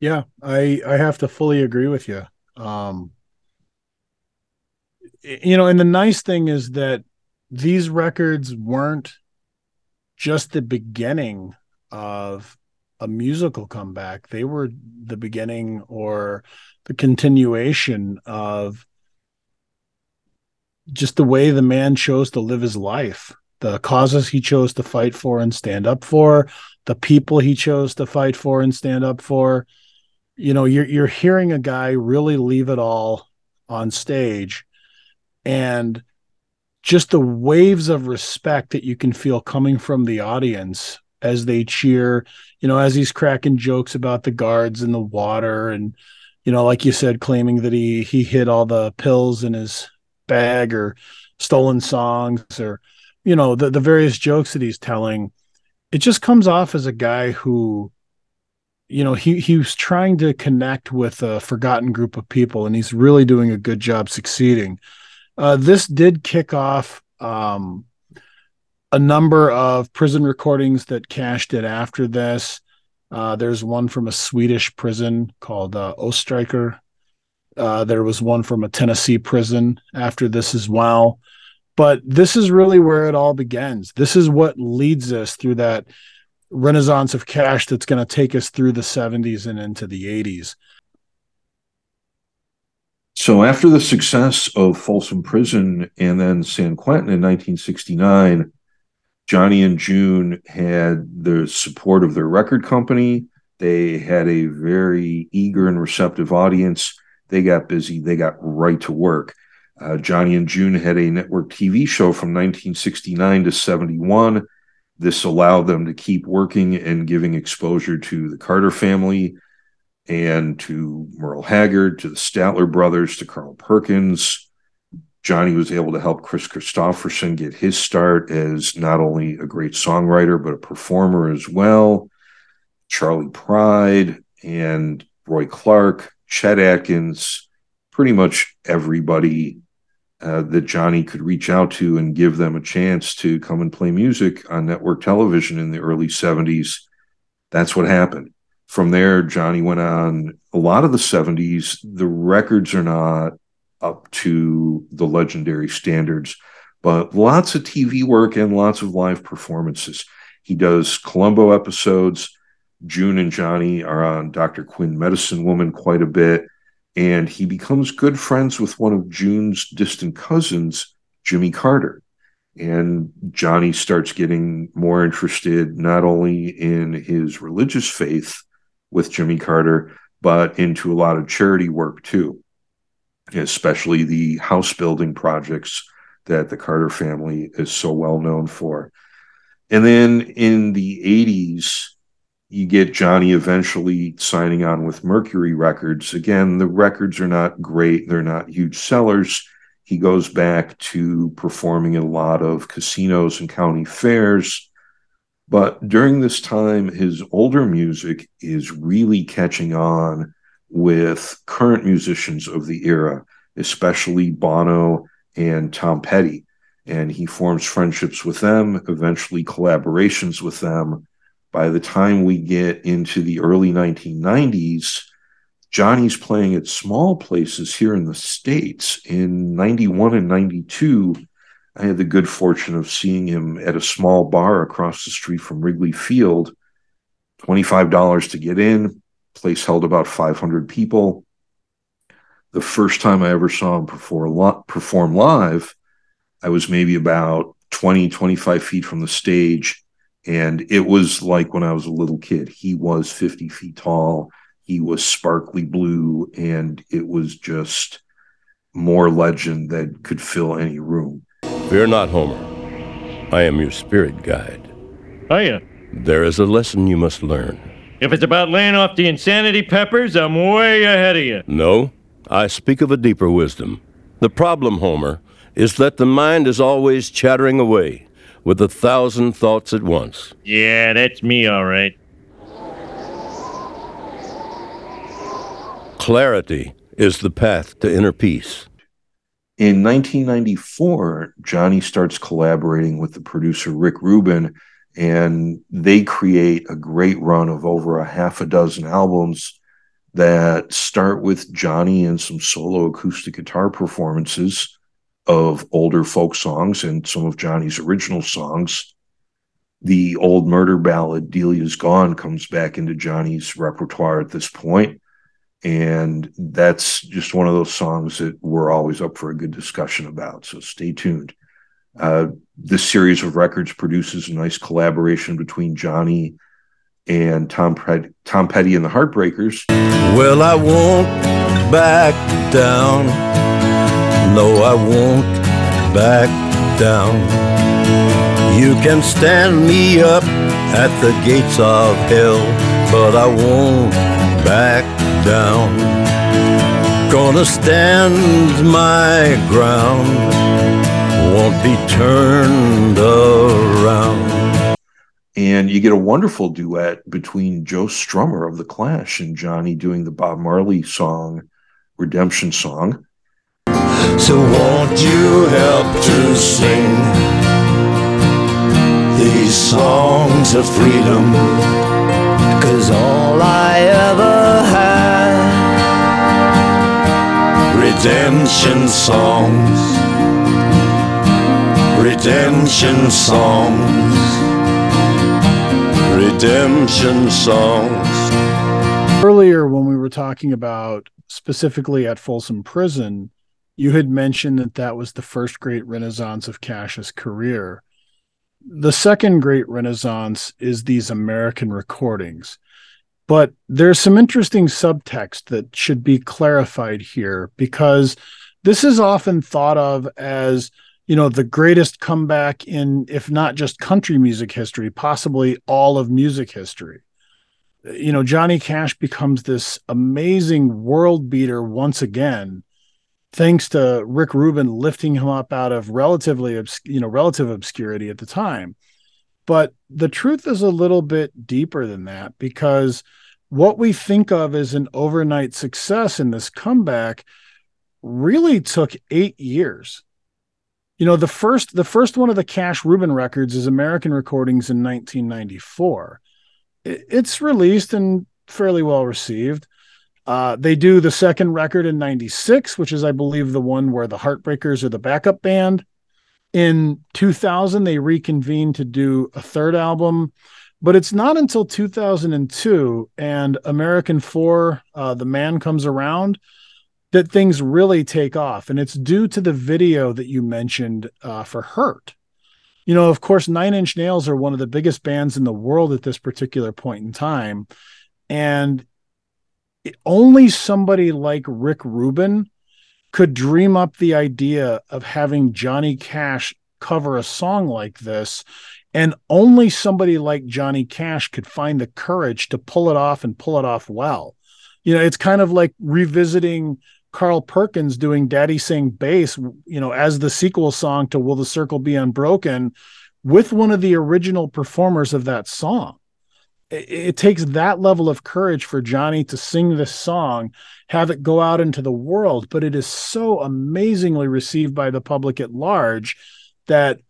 Yeah, I I have to fully agree with you. Um you know, and the nice thing is that these records weren't just the beginning of a musical comeback. They were the beginning or the continuation of just the way the man chose to live his life. The the causes he chose to fight for and stand up for, the people he chose to fight for and stand up for. You know, you're you're hearing a guy really leave it all on stage and just the waves of respect that you can feel coming from the audience as they cheer, you know, as he's cracking jokes about the guards and the water and you know, like you said, claiming that he he hid all the pills in his bag or stolen songs or you know the the various jokes that he's telling. It just comes off as a guy who you know he he was trying to connect with a forgotten group of people and he's really doing a good job succeeding uh, this did kick off um, a number of prison recordings that Cash did after this. Uh, there's one from a Swedish prison called uh, Österåker. Uh, there was one from a Tennessee prison after this as well. But this is really where it all begins. This is what leads us through that renaissance of cash that's going to take us through the 70s and into the 80s. So after the success of Folsom Prison and then San Quentin in 1969, Johnny and June had the support of their record company. They had a very eager and receptive audience. They got busy. They got right to work. Uh, Johnny and June had a network TV show from 1969 to 71. This allowed them to keep working and giving exposure to the Carter family and to Merle Haggard, to the Statler brothers, to Carl Perkins. Johnny was able to help Kris Kristofferson get his start as not only a great songwriter, but a performer as well. Charley Pride and Roy Clark, Chet Atkins, pretty much everybody uh, that Johnny could reach out to and give them a chance to come and play music on network television in the early 70s. That's what happened from there, Johnny went on a lot of the 70s. The records are not up to the legendary standards, but lots of TV work and lots of live performances. He does Columbo episodes. June and Johnny are on Dr. Quinn Medicine Woman quite a bit. And he becomes good friends with one of June's distant cousins, Jimmy Carter. And Johnny starts getting more interested not only in his religious faith, with Jimmy Carter, but into a lot of charity work too, especially the house building projects that the Carter family is so well known for. And then in the 80s, you get Johnny eventually signing on with Mercury Records. Again, the records are not great, they're not huge sellers. He goes back to performing in a lot of casinos and county fairs but during this time, his older music is really catching on with current musicians of the era, especially Bono and Tom Petty. And he forms friendships with them, eventually collaborations with them. By the time we get into the early 1990s, Johnny's playing at small places here in the States. In 91 and 92, I had the good fortune of seeing him at a small bar across the street from Wrigley Field. $25 to get in, place held about 500 people. The first time I ever saw him perform, live, I was maybe about 20, 25 feet from the stage. And it was like when I was a little kid. He was 50 feet tall, he was sparkly blue, and it was just more legend that could fill any room. Fear not, Homer. I am your spirit guide. Are you? There is a lesson you must learn. If it's about laying off the insanity peppers, I'm way ahead of you. No, I speak of a deeper wisdom. The problem, Homer, is that the mind is always chattering away with a thousand thoughts at once. Yeah, that's me, all right. Clarity is the path to inner peace. In 1994, Johnny starts collaborating with the producer Rick Rubin, and they create a great run of over a half a dozen albums that start with Johnny and some solo acoustic guitar performances of older folk songs and some of Johnny's original songs. The old murder ballad, Delia's Gone, comes back into Johnny's repertoire at this point and that's just one of those songs that we're always up for a good discussion about. So stay tuned. Uh, this series of records produces a nice collaboration between Johnny and Tom Pet- Tom Petty and the Heartbreakers. Well, I won't back down. No, I won't back down. You can stand me up at the gates of hell, but I won't back down. Gonna stand my ground, won't be turned around. And you get a wonderful duet between Joe Strummer of The Clash and Johnny doing the Bob Marley song, Redemption Song. So won't you help to sing these songs of freedom? Cause all I ever had, redemption songs, redemption songs, redemption songs. earlier when we were talking about specifically at Folsom Prison, you had mentioned that that was the first great renaissance of Cash's career. The second great renaissance is these American recordings. But there's some interesting subtext that should be clarified here because this is often thought of as you know the greatest comeback in if not just country music history possibly all of music history you know johnny cash becomes this amazing world beater once again thanks to rick rubin lifting him up out of relatively obs- you know relative obscurity at the time. But the truth is a little bit deeper than that because what we think of as an overnight success in this comeback really took 8 years. You know the first the first one of the cash rubin records is american recordings in 1994 it's released and fairly well received uh, they do the second record in 96 which is i believe the one where the heartbreakers are the backup band in 2000 they reconvene to do a third album but it's not until 2002 and american 4 uh, the man comes around that things really take off. And it's due to the video that you mentioned uh, for Hurt. You know, of course, Nine Inch Nails are one of the biggest bands in the world at this particular point in time. And only somebody like Rick Rubin could dream up the idea of having Johnny Cash cover a song like this. And only somebody like Johnny Cash could find the courage to pull it off and pull it off well. You know, it's kind of like revisiting Carl Perkins doing Daddy Sing Bass, you know, as the sequel song to Will the Circle Be Unbroken with one of the original performers of that song. It, it, takes that level of courage for Johnny to sing this song, have it go out into the world, but it is so amazingly received by the public at large that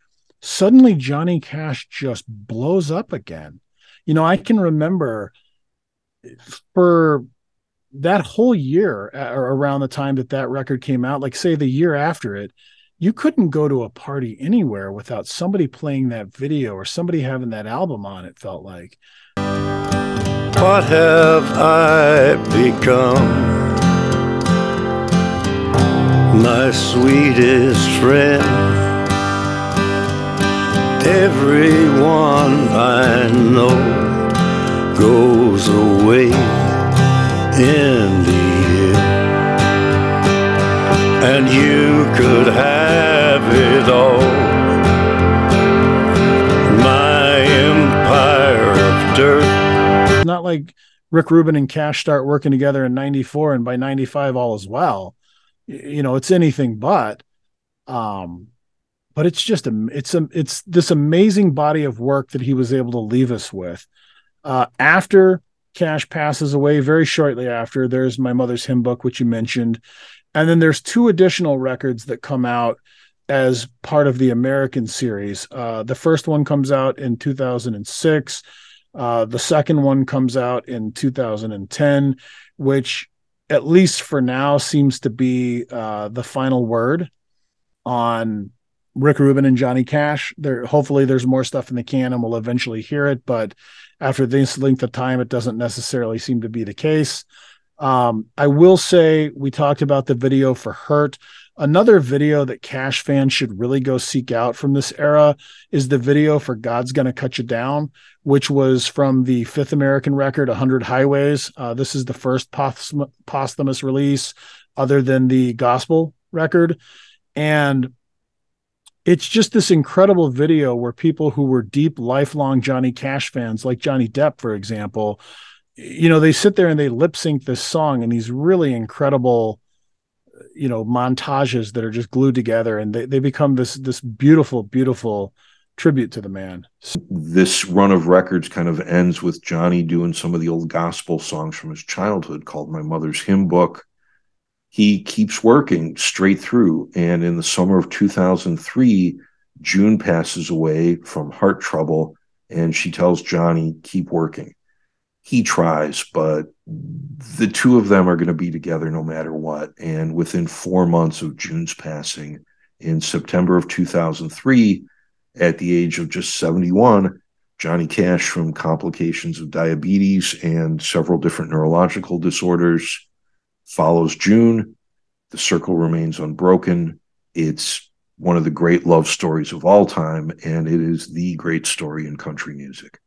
suddenly Johnny Cash just blows up again. You know, I can remember for that whole year uh, around the time that that record came out, like say the year after it, you couldn't go to a party anywhere without somebody playing that video or somebody having that album on. It felt like. What have I become? My sweetest friend. Everyone I know goes away in the end. And you could have it all. My empire of dirt. Not like Rick Rubin and Cash start working together in 94 and by 95 all is well. You know, it's anything but. Um, but it's just a it's a it's this amazing body of work that he was able to leave us with. Uh, after Cash passes away very shortly after. There's My Mother's Hymn Book, which you mentioned. And then there's two additional records that come out as part of the American series. Uh, the first one comes out in 2006. Uh, the second one comes out in 2010, which, at least for now, seems to be uh, the final word on Rick Rubin and Johnny Cash. There, hopefully, there's more stuff in the can, and we'll eventually hear it. But after this length of time, it doesn't necessarily seem to be the case. Um, I will say we talked about the video for Hurt. Another video that Cash fans should really go seek out from this era is the video for God's Gonna Cut You Down, which was from the fifth American record, 100 Highways. Uh, this is the first posthum- posthumous release other than the gospel record. And it's just this incredible video where people who were deep, lifelong Johnny Cash fans, like Johnny Depp, for example, you know, they sit there and they lip sync this song and these really incredible, you know, montages that are just glued together and they, they become this this beautiful, beautiful tribute to the man. This run of records kind of ends with Johnny doing some of the old gospel songs from his childhood called My Mother's Hymn Book he keeps working straight through. And in the summer of 2003, June passes away from heart trouble, and she tells Johnny, keep working. He tries, but the two of them are going to be together no matter what. And within four months of June's passing, in September of 2003, at the age of just 71, Johnny Cash, from complications of diabetes and several different neurological disorders, follows June. The circle remains unbroken. It's one of the great love stories of all time, and it is the great story in country music.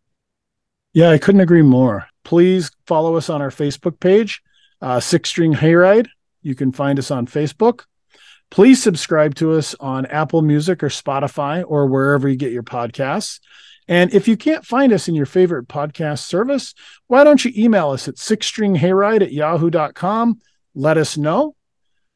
Yeah, I couldn't agree more. Please follow us on our Facebook page, uh, Six String Hayride. You can find us on Facebook. Please subscribe to us on Apple Music or Spotify or wherever you get your podcasts. And if you can't find us in your favorite podcast service, why don't you email us at sixstringhayride at yahoo.com let us know.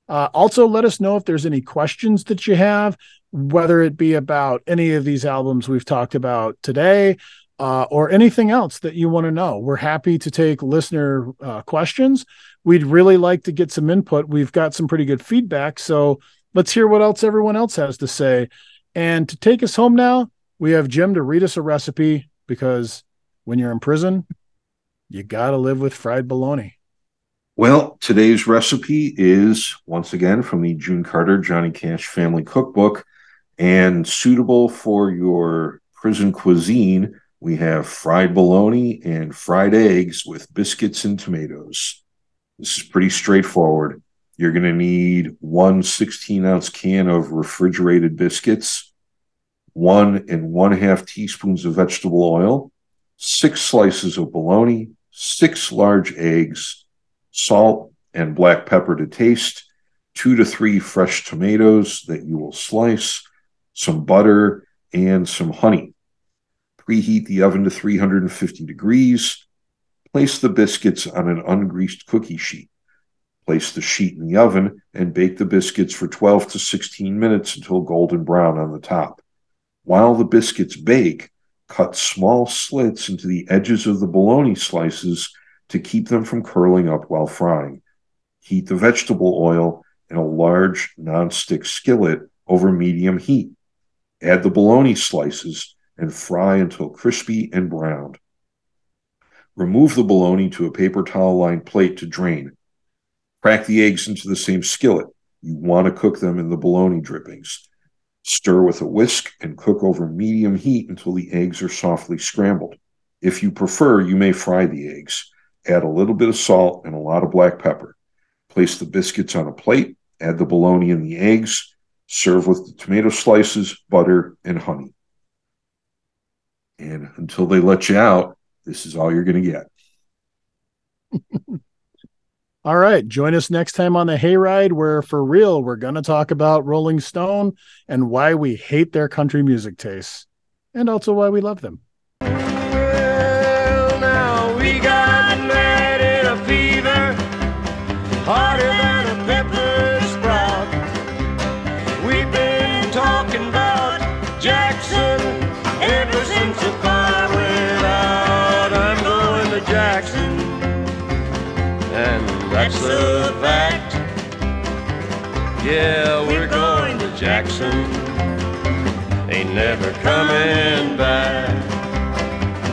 Uh, also, let us know if there's any questions that you have, whether it be about any of these albums we've talked about today uh, or anything else that you want to know. We're happy to take listener uh, questions. We'd really like to get some input. We've got some pretty good feedback. So let's hear what else everyone else has to say. And to take us home now, we have Jim to read us a recipe because when you're in prison, you got to live with fried bologna. Well, today's recipe is once again from the June Carter Johnny Cash Family Cookbook and suitable for your prison cuisine. We have fried bologna and fried eggs with biscuits and tomatoes. This is pretty straightforward. You're going to need one 16 ounce can of refrigerated biscuits, one and one half teaspoons of vegetable oil, six slices of bologna, six large eggs salt and black pepper to taste, two to three fresh tomatoes that you will slice, some butter, and some honey. Preheat the oven to 350 degrees. Place the biscuits on an ungreased cookie sheet. Place the sheet in the oven and bake the biscuits for 12 to 16 minutes until golden brown on the top. While the biscuits bake, cut small slits into the edges of the bologna slices to keep them from curling up while frying. Heat the vegetable oil in a large non-stick skillet over medium heat. Add the bologna slices and fry until crispy and browned. Remove the bologna to a paper towel lined plate to drain. Crack the eggs into the same skillet. You want to cook them in the bologna drippings. Stir with a whisk and cook over medium heat until the eggs are softly scrambled. If you prefer, you may fry the eggs. Add a little bit of salt and a lot of black pepper. Place the biscuits on a plate, add the bologna and the eggs, serve with the tomato slices, butter, and honey. And until they let you out, this is all you're going to get. all right. Join us next time on the Hayride, where for real, we're going to talk about Rolling Stone and why we hate their country music tastes, and also why we love them. Yeah, we're going to Jackson. Ain't never coming back.